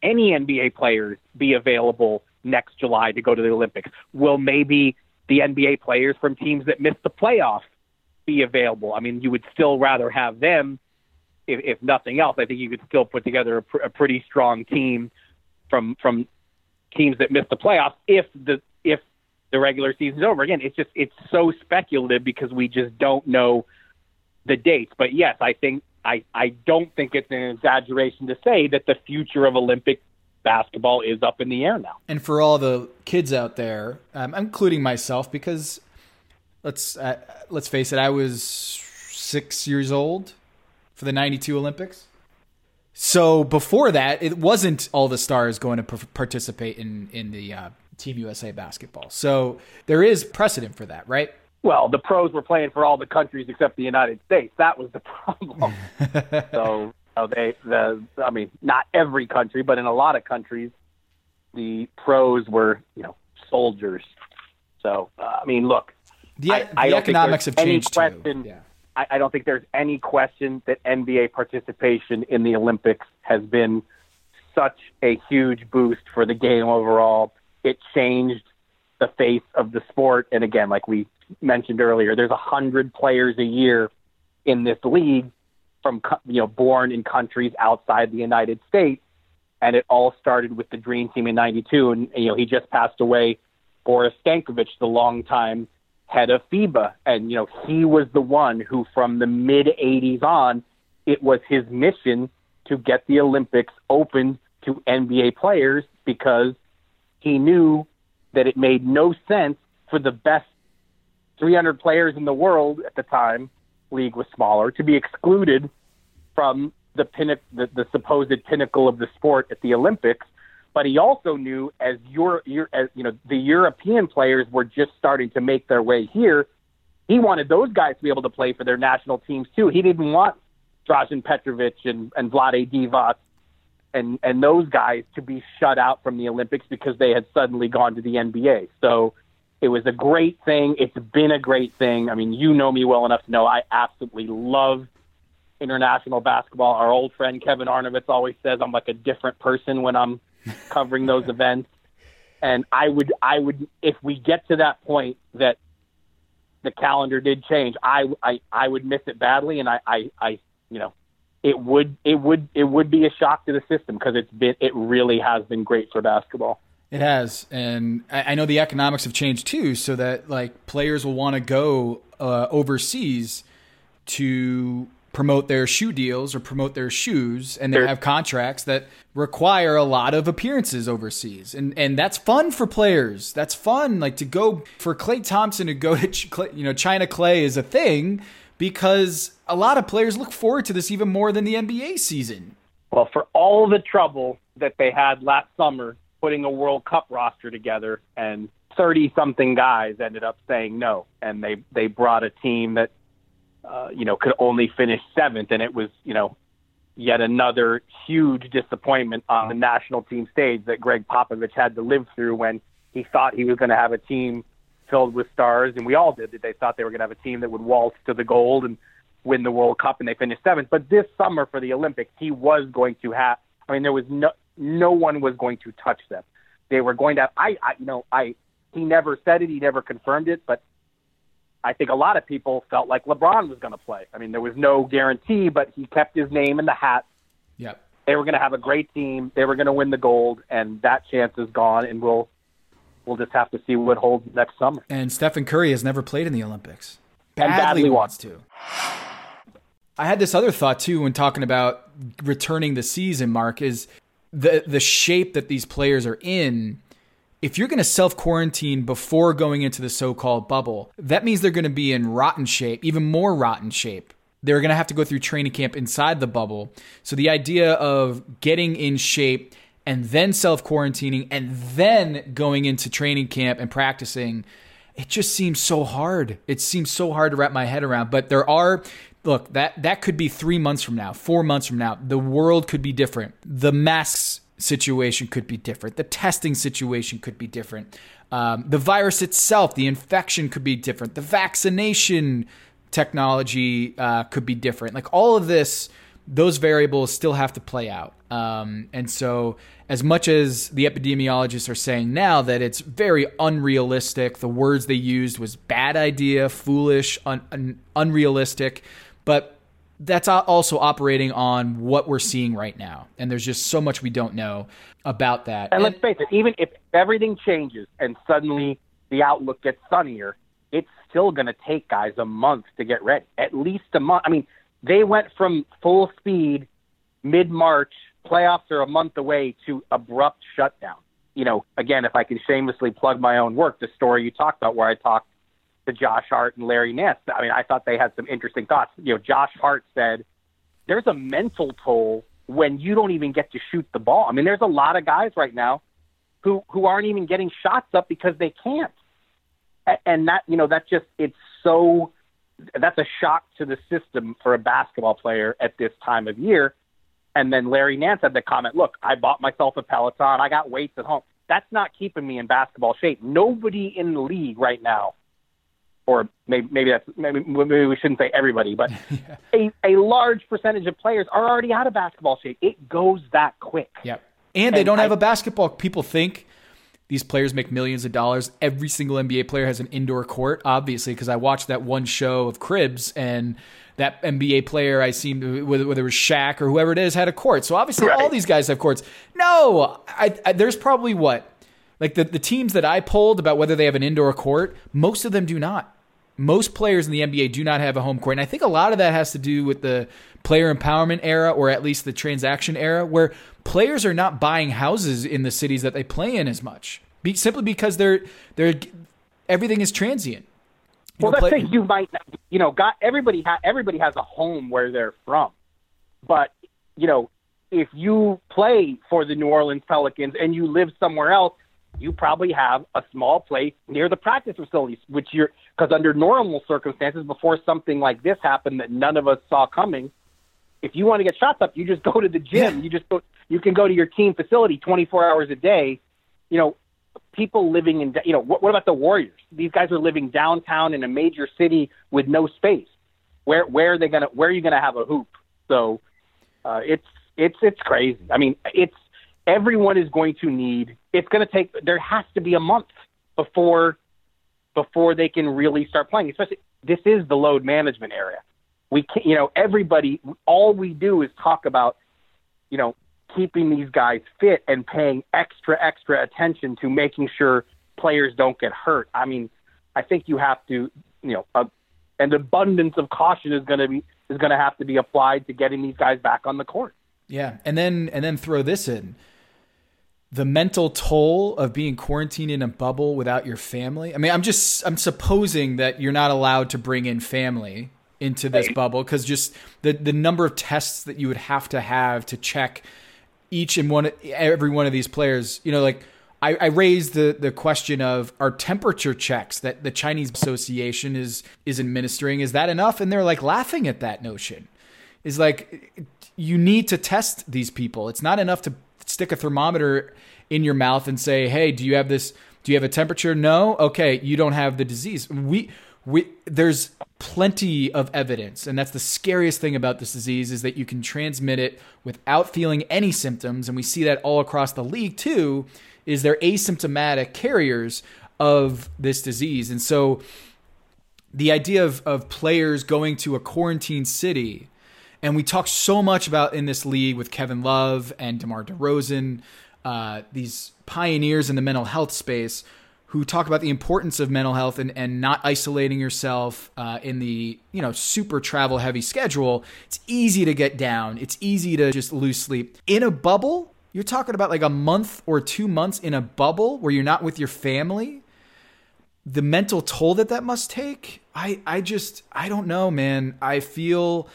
any NBA players be available next July to go to the Olympics? Will maybe the NBA players from teams that missed the playoff be available? I mean, you would still rather have them, if, if nothing else. I think you could still put together a, pr- a pretty strong team from from teams that missed the playoffs if the if the regular season's over. Again, it's just it's so speculative because we just don't know the dates. But yes, I think I, I don't think it's an exaggeration to say that the future of Olympic basketball is up in the air now. And for all the kids out there, um, including myself, because let's uh, let's face it, I was six years old for the '92 Olympics. So before that, it wasn't all the stars going to participate in in the uh, Team USA basketball. So there is precedent for that, right? Well, the pros were playing for all the countries except the United States. That was the problem. so know, they, the, I mean, not every country, but in a lot of countries, the pros were, you know, soldiers. So, uh, I mean, look, the, I, the I economics have changed question, too. Yeah. I, I don't think there's any question that NBA participation in the Olympics has been such a huge boost for the game overall. It changed the face of the sport. And again, like we mentioned earlier, there's a hundred players a year in this league from you know born in countries outside the United States, and it all started with the Dream Team in '92. And you know he just passed away, Boris Stankovic, the longtime head of FIBA, and you know he was the one who, from the mid '80s on, it was his mission to get the Olympics open to NBA players because he knew that it made no sense for the best 300 players in the world at the time, league was smaller, to be excluded from the, pinnacle, the, the supposed pinnacle of the sport at the Olympics. But he also knew as your as you know the European players were just starting to make their way here, he wanted those guys to be able to play for their national teams too. He didn't want Drazen Petrovic and, and Vlade Divac and and those guys to be shut out from the Olympics because they had suddenly gone to the NBA. So it was a great thing. It's been a great thing. I mean, you know me well enough to know I absolutely love international basketball. Our old friend Kevin Arnovitz always says I'm like a different person when I'm covering those events. And I would, I would, if we get to that point that the calendar did change, I, I, I would miss it badly, and I, I, I, you know, it would, it would, it would be a shock to the system because it's been, it really has been great for basketball. It has, and I know the economics have changed too, so that like players will want to go uh, overseas to promote their shoe deals or promote their shoes, and they have contracts that require a lot of appearances overseas, and and that's fun for players. That's fun, like to go for Klay Thompson to go to you know China Klay is a thing because a lot of players look forward to this even more than the NBA season. Well, for all the trouble that they had last summer putting a World Cup roster together, and 30 something guys ended up saying no, and they they brought a team that uh, you know could only finish seventh, and it was you know yet another huge disappointment on the national team stage that Gregg Popovich had to live through when he thought he was going to have a team filled with stars, and we all did. That they thought they were going to have a team that would waltz to the gold and win the World Cup, and they finished seventh. But this summer for the Olympics, he was going to have. I mean, there was no no one was going to touch them. They were going to. I, I, you know, I. He never said it. He never confirmed it. But I think a lot of people felt like LeBron was going to play. I mean, there was no guarantee, but he kept his name in the hat. Yep. They were going to have a great team. They were going to win the gold, and that chance is gone. And we'll we'll just have to see what holds next summer. And Stephen Curry has never played in the Olympics. Badly, and badly wants to. I had this other thought too when talking about returning the season. Marc is the the shape that these players are in if you're going to self quarantine before going into the so called bubble, that means they're going to be in rotten shape, even more rotten shape. They're going to have to go through training camp inside the bubble. So the idea of getting in shape and then self quarantining and then going into training camp and practicing, it just seems so hard. It seems so hard to wrap my head around. But there are look, that that could be three months from now, four months from now. The world could be different. The masks situation could be different. The testing situation could be different. Um, the virus itself, the infection could be different. The vaccination technology uh, could be different. Like all of this, those variables still have to play out. Um, and so, as much as the epidemiologists are saying now that it's very unrealistic, the words they used was bad idea, foolish, un- un- unrealistic but that's also operating on what we're seeing right now. And there's just so much we don't know about that. And, and let's face it, even if everything changes and suddenly the outlook gets sunnier, it's still going to take guys a month to get ready, at least a month. I mean, they went from full speed mid March, playoffs are a month away, to abrupt shutdown. You know, again, if I can shamelessly plug my own work, the story you talked about where I talked to Josh Hart and Larry Nance. I mean, I thought they had some interesting thoughts. You know, Josh Hart said there's a mental toll when you don't even get to shoot the ball. I mean, there's a lot of guys right now who who aren't even getting shots up because they can't. And that, you know, that just it's so that's a shock to the system for a basketball player at this time of year. And then Larry Nance had the comment, "Look, I bought myself a Peloton. I got weights at home. That's not keeping me in basketball shape. Nobody in the league right now or maybe maybe that's maybe, maybe we shouldn't say everybody, but yeah. a a large percentage of players are already out of basketball shape. It goes that quick. Yep. And, and they don't I, have a basketball. People think these players make millions of dollars. Every single NBA player has an indoor court, obviously, because I watched that one show of Cribs and that NBA player I seen, whether, it was Shaq or whoever it is, had a court. So obviously, right. all these guys have courts. No, I, I, there's probably what like the, the teams that I polled about whether they have an indoor court, most of them do not most players in the NBA do not have a home court. And I think a lot of that has to do with the player empowerment era or at least the transaction era where players are not buying houses in the cities that they play in as much. Be, simply because they're they're everything is transient. You well, know, that's play- thing you might you know, got everybody ha- everybody has a home where they're from. But, you know, if you play for the New Orleans Pelicans and you live somewhere else, you probably have a small place near the practice facilities, which you're because under normal circumstances, before something like this happened that none of us saw coming, if you want to get shots up, you just go to the gym. Yeah. You just go. You can go to your team facility 24 hours a day. You know, people living in. You know, what, what about the Warriors? These guys are living downtown in a major city with no space. Where where are they gonna? Where are you gonna have a hoop? So, uh, it's it's it's crazy. I mean, it's everyone is going to need. It's going to take. There has to be a month before before they can really start playing. Especially this is the load management area. We can, you know, everybody. All we do is talk about, you know, keeping these guys fit and paying extra extra attention to making sure players don't get hurt. I mean, I think you have to, you know, a, an abundance of caution is going to be is going to have to be applied to getting these guys back on the court. Yeah, and then and then throw this in the mental toll of being quarantined in a bubble without your family. I mean, I'm just I'm supposing that you're not allowed to bring in family into this bubble because just the the number of tests that you would have to have to check each and one every one of these players. You know, like I, I raised the the question of our temperature checks that the Chinese Association is is administering. Is that enough? And they're like laughing at that notion. Is like you need to test these people. It's not enough to stick a thermometer in your mouth and say, "Hey, do you have this? Do you have a temperature?" No. Okay, you don't have the disease. We we there's plenty of evidence, and that's the scariest thing about this disease is that you can transmit it without feeling any symptoms, and we see that all across the league too. Is they're asymptomatic carriers of this disease, and so the idea of, of players going to a quarantine city and we talk so much about in this league with Kevin Love and DeMar DeRozan, uh, these pioneers in the mental health space who talk about the importance of mental health and, and not isolating yourself uh, in the you know super travel heavy schedule. It's easy to get down. It's easy to just lose sleep in a bubble. You're talking about like a month or two months in a bubble where you're not with your family. The mental toll that that must take. I I just I don't know, man. I feel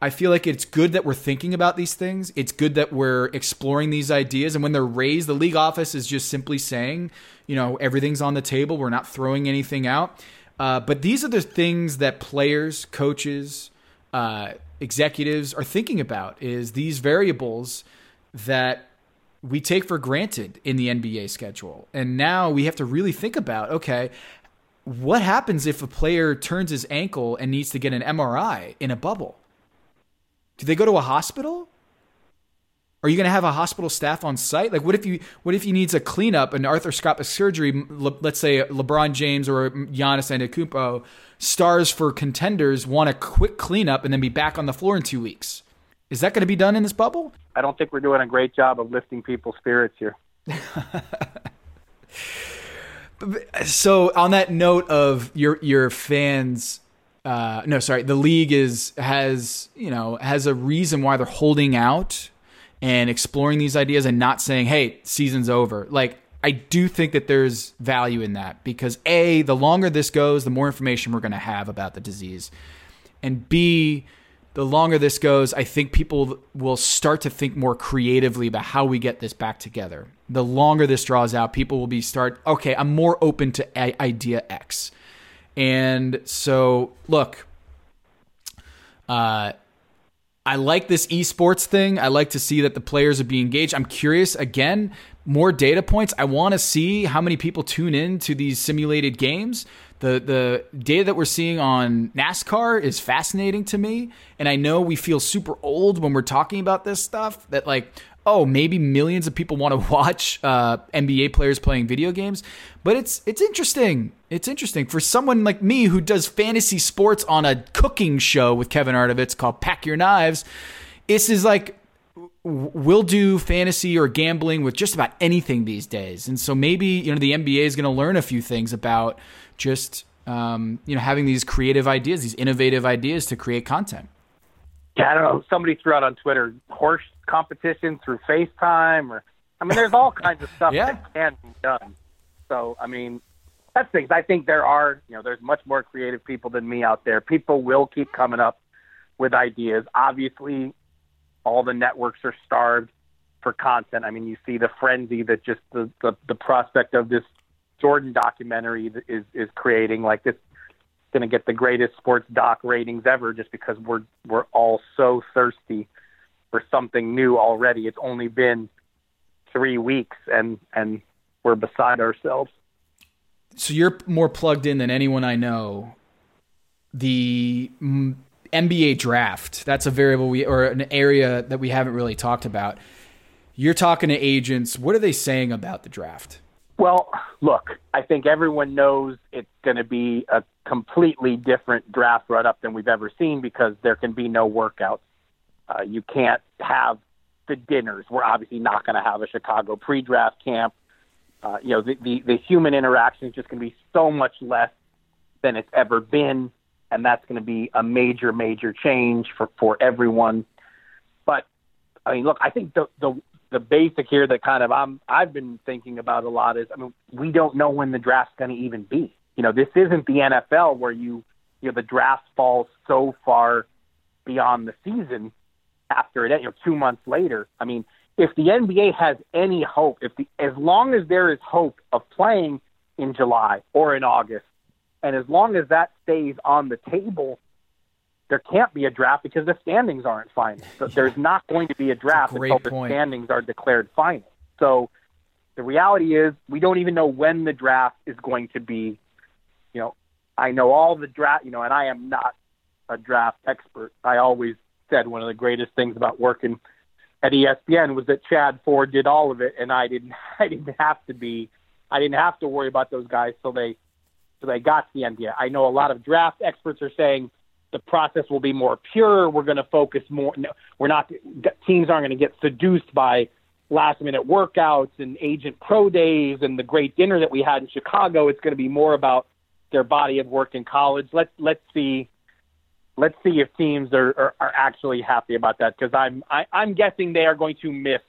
I feel like it's good that we're thinking about these things. It's good that we're exploring these ideas. And when they're raised, the league office is just simply saying, you know, everything's on the table. We're not throwing anything out. Uh, but these are the things that players, coaches, uh, executives are thinking about is these variables that we take for granted in the NBA schedule. And now we have to really think about, okay, what happens if a player turns his ankle and needs to get an MRI in a bubble? Do they go to a hospital? Are you going to have a hospital staff on site? Like, what if you what if he needs a cleanup, an arthroscopic surgery? Let's say LeBron James or Giannis Antetokounmpo, stars for contenders, want a quick cleanup and then be back on the floor in two weeks. Is that going to be done in this bubble? I don't think we're doing a great job of lifting people's spirits here. So on that note of your your fans uh, no, sorry, the league is has you know has a reason why they're holding out and exploring these ideas and not saying, "Hey, season's over." Like I do think that there's value in that because a the longer this goes, the more information we're going to have about the disease, and b the longer this goes, I think people will start to think more creatively about how we get this back together. The longer this draws out, people will be start okay. I'm more open to idea X and so, look, uh, I like this esports thing. I like to see that the players are being engaged. I'm curious again, more data points. I want to see how many people tune in to these simulated games. The the data that we're seeing on NASCAR is fascinating to me, and I know we feel super old when we're talking about this stuff. That like, oh, maybe millions of people want to watch uh, NBA players playing video games, but it's it's interesting. It's interesting for someone like me who does fantasy sports on a cooking show with Kevin Arnovitz called Pack Your Knives. This is like we'll do fantasy or gambling with just about anything these days, and so maybe you know the NBA is going to learn a few things about just um, you know having these creative ideas, these innovative ideas to create content. Yeah, I don't know. Somebody threw out on Twitter horse competition through FaceTime, or I mean, there's all kinds of stuff yeah. that can be done. So, I mean, that's things. I think there are, you know, there's much more creative people than me out there. People will keep coming up with ideas. Obviously, all the networks are starved for content. I mean, you see the frenzy that just the the, the prospect of this Jordan documentary is is creating. Like this is going to get the greatest sports doc ratings ever just because we're we're all so thirsty for something new already. It's only been three weeks and and we're beside ourselves. So you're more plugged in than anyone I know. The NBA draft, that's a variable we or an area that we haven't really talked about. You're talking to agents. What are they saying about the draft? Well, look, I think everyone knows it's going to be a completely different draft run up than we've ever seen because there can be no workouts. Uh, you can't have the dinners. We're obviously not going to have a Chicago pre-draft camp. Uh, you know, the, the, the human interaction is just going to be so much less than it's ever been, and that's going to be a major, major change for, for everyone. But I mean, look, I think the the the basic here that kind of I'm I've been thinking about a lot is I mean we don't know when the draft's going to even be. You know, this isn't the NFL where you you know the draft falls so far beyond the season after it you know 2 months later. I mean, if the NBA has any hope, if the as long as there is hope of playing in July or in August and as long as that stays on the table, there can't be a draft because the standings aren't final. So there's not going to be a draft a until point. the standings are declared final. So the reality is we don't even know when the draft is going to be. You know, I know all the draft, you know, and I am not a draft expert. I always said one of the greatest things about working at ESPN was that Chad Ford did all of it, and I didn't. I didn't have to be. I didn't have to worry about those guys till they, till they got to the NBA. I know a lot of draft experts are saying the process will be more pure. We're going to focus more. No, we're not. Teams aren't going to get seduced by last minute workouts and agent pro days and the great dinner that we had in Chicago. It's going to be more about their body of work in college. Let's let's see. Let's see if teams are, are, are actually happy about that because I'm I, I'm guessing they are going to miss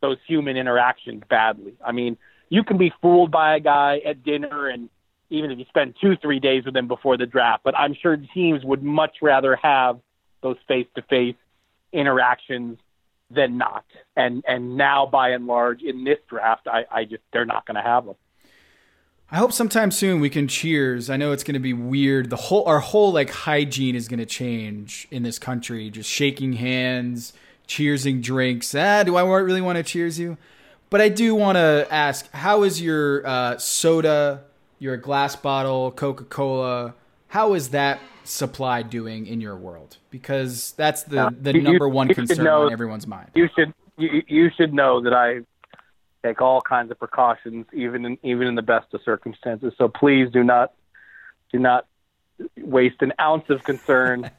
those human interactions badly. I mean, you can be fooled by a guy at dinner and even if you spend two, three days with them before the draft. But I'm sure teams would much rather have those face to face interactions than not. And and now by and large in this draft I, I just they're not gonna have them. I hope sometime soon we can cheers. I know it's going to be weird. The whole our whole like hygiene is going to change in this country. Just shaking hands, cheersing drinks. Ah, do I really want to cheers you? But I do want to ask, how is your uh, soda you're glass bottle, Coca Cola. How is that supply doing in your world? Because that's the, the you, number one concern know, on everyone's mind. You should you, you should know that I take all kinds of precautions, even in, even in the best of circumstances. So please do not do not waste an ounce of concern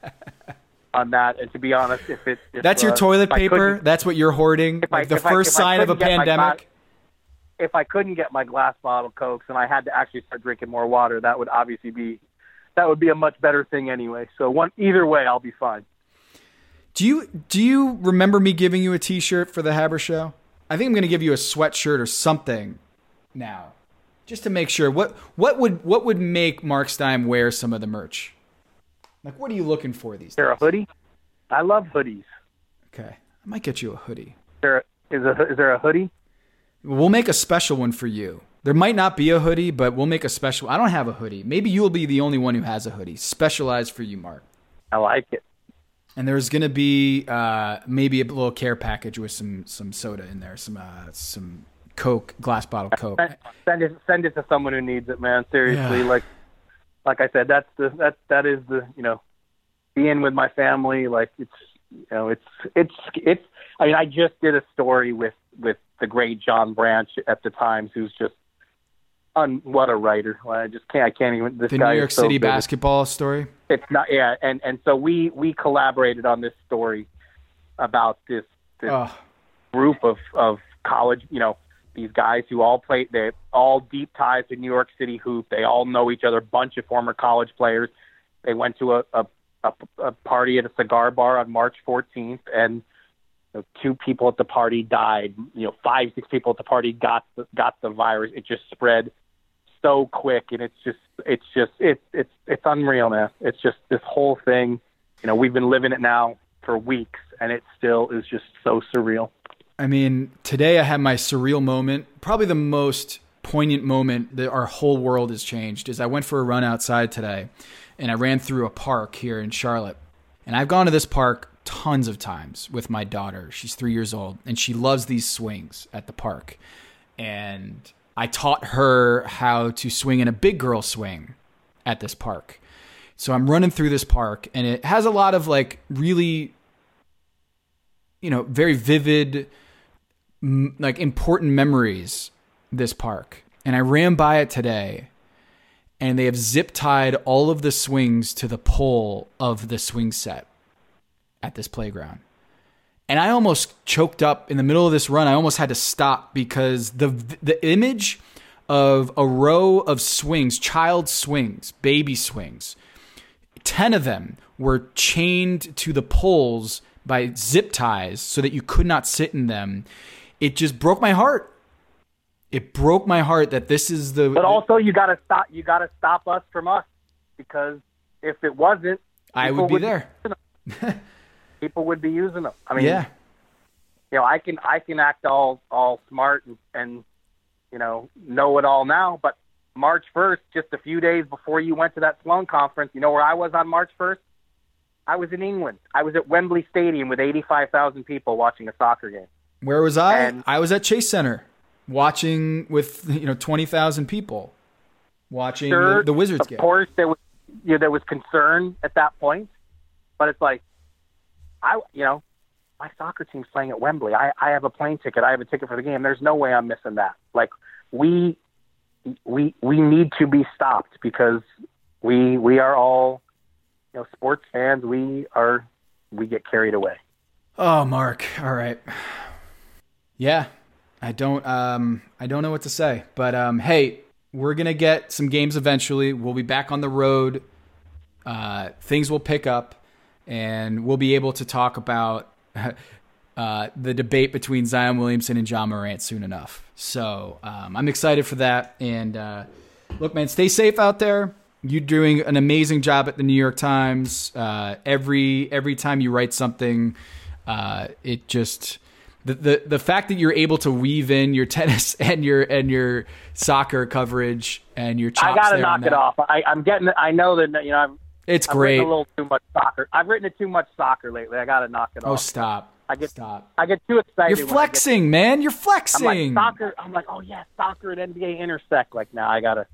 on that. And to be honest, if it if, that's your uh, toilet paper, that's what you're hoarding. Like I, the first I, sign of a pandemic if I couldn't get my glass bottle cokes and I had to actually start drinking more water, that would obviously be that would be a much better thing anyway. So one either way, I'll be fine. Do you do you remember me giving you a T-shirt for the Haber Show? I think I'm going to give you a sweatshirt or something now, just to make sure. What what would what would make Marc Stein wear some of the merch? Like, what are you looking for these? There days? a hoodie? I love hoodies. Okay, I might get you a hoodie. Is there a, is, a, is there a hoodie? We'll make a special one for you. There might not be a hoodie, but we'll make a special. I don't have a hoodie. Maybe you'll be the only one who has a hoodie, specialized for you, Marc. I like it. And there's gonna be uh, maybe a little care package with some some soda in there, some uh, some Coke, glass bottle Coke. Send it send it to someone who needs it, man. Seriously, yeah. like like I said, that's the that that is the you know being with my family. Like it's you know it's it's it's. I mean, I just did a story with with the great John Branch at the Times, who's just on what a writer. I just can't. I can't even. This the New York City basketball story. It's not. Yeah, and and so we we collaborated on this story about this this oh. group of of college. You know, these guys who all play. They all deep ties to New York City hoop. They all know each other. Bunch of former college players. They went to a a, a, a party at a cigar bar on March 14th, and you know, two people at the party died. You know, five six people at the party got the, got the virus. It just spread so quick, and it's just it's just it's it's it's unreal, man. It's just this whole thing. You know, we've been living it now for weeks, and it still is just so surreal. I mean, today I had my surreal moment, probably the most poignant moment that our whole world has changed. Is I went for a run outside today, and I ran through a park here in Charlotte, and I've gone to this park tons of times with my daughter. She's three years old, and she loves these swings at the park, and I taught her how to swing in a big girl swing at this park. So I'm running through this park and it has a lot of like really you know, very vivid m- like important memories this park. And I ran by it today and they have zip tied all of the swings to the pole of the swing set at this playground and I almost choked up in the middle of this run. I almost had to stop because the the image of a row of swings, child swings, baby swings, 10 of them were chained to the poles by zip ties so that you could not sit in them. It just broke my heart. It broke my heart that this is the But also you got to stop you got to stop us from us because if it wasn't I would be there. people would be using them. I mean, yeah. You know, I can I can act all all smart and, and you know know it all now, but March 1st, just a few days before you went to that Sloan conference, you know where I was on March 1st? I was in England. I was at Wembley Stadium with 85,000 people watching a soccer game. Where was I? And I was at Chase Center watching with you know 20,000 people watching sure, the, the, Wizards of game. Of course, there was you know, there was concern at that point, but it's like I, you know, my soccer team's playing at Wembley. I, I have a plane ticket. I have a ticket for the game. There's no way I'm missing that. Like we, we, we need to be stopped because we, we are all, you know, sports fans. We are, we get carried away. Oh, Marc. All right. Yeah, I don't, um, I don't know what to say, but, um, hey, we're going to get some games eventually. We'll be back on the road. Uh, things will pick up and we'll be able to talk about uh, the debate between Zion Williamson and Ja Morant soon enough. So um, I'm excited for that. And uh, look, man, stay safe out there. You're doing an amazing job at the New York Times. Uh, every every time you write something, uh, it just the, the the fact that you're able to weave in your tennis and your and your soccer coverage and your chops I gotta knock it off. I, I'm getting. I know that you know. I'm, it's I've great. a little too much soccer. I've written it too much soccer lately. I got to knock it oh, off. Oh, stop! I get stop. I get too excited. You're flexing, get, man. You're flexing. I'm like soccer. I'm like, oh yeah, soccer and NBA intersect. Like now, I gotta,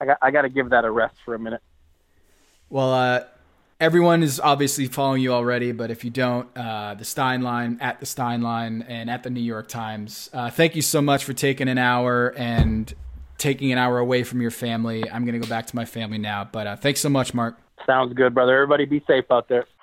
I got, I gotta give that a rest for a minute. Well, uh, everyone is obviously following you already, but if you don't, uh, the Stein line at the Stein line and at the New York Times. Uh, thank you so much for taking an hour and taking an hour away from your family. I'm gonna go back to my family now, but uh, thanks so much, Marc. Sounds good, brother. Everybody be safe out there.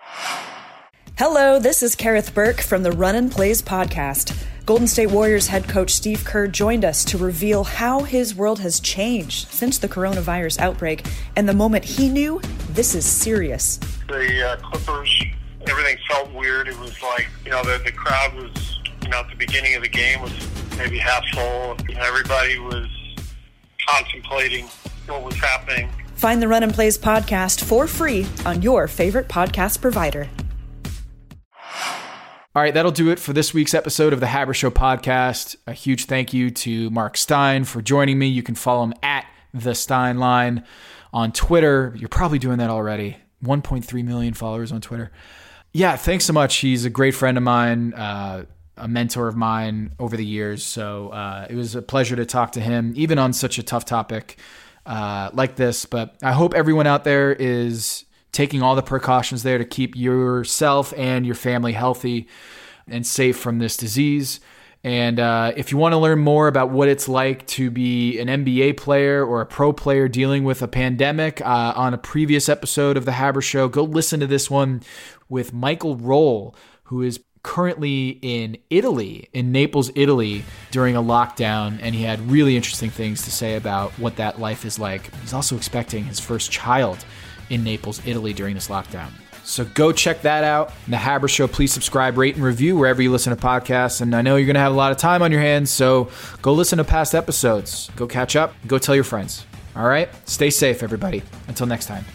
Hello, this is Kerith Burke from the Run and Plays podcast. Golden State Warriors head coach Steve Kerr joined us to reveal how his world has changed since the coronavirus outbreak and the moment he knew this is serious. The uh, Clippers, everything felt weird. It was like, you know, the, the crowd was, you know, at the beginning of the game was maybe half full. You everybody was contemplating what was happening. Find the Run and Plays podcast for free on your favorite podcast provider. All right, that'll do it for this week's episode of the Haber Show podcast. A huge thank you to Marc Stein for joining me. You can follow him at the Stein Line on Twitter. You're probably doing that already. 1.3 million followers on Twitter. Yeah, thanks so much. He's a great friend of mine, uh, a mentor of mine over the years. So uh, it was a pleasure to talk to him, even on such a tough topic uh, like this. But I hope everyone out there is taking all the precautions there to keep yourself and your family healthy and safe from this disease. And uh, if you want to learn more about what it's like to be an NBA player or a pro player dealing with a pandemic, uh, on a previous episode of The Haber Show, go listen to this one with Michael Roll, who is currently in Italy, in Naples, Italy, during a lockdown. And he had really interesting things to say about what that life is like. He's also expecting his first child in Naples, Italy during this lockdown. So go check that out. The Haber Show, please subscribe, rate, and review wherever you listen to podcasts. And I know you're going to have a lot of time on your hands, so go listen to past episodes. Go catch up. Go tell your friends. All right? Stay safe, everybody. Until next time.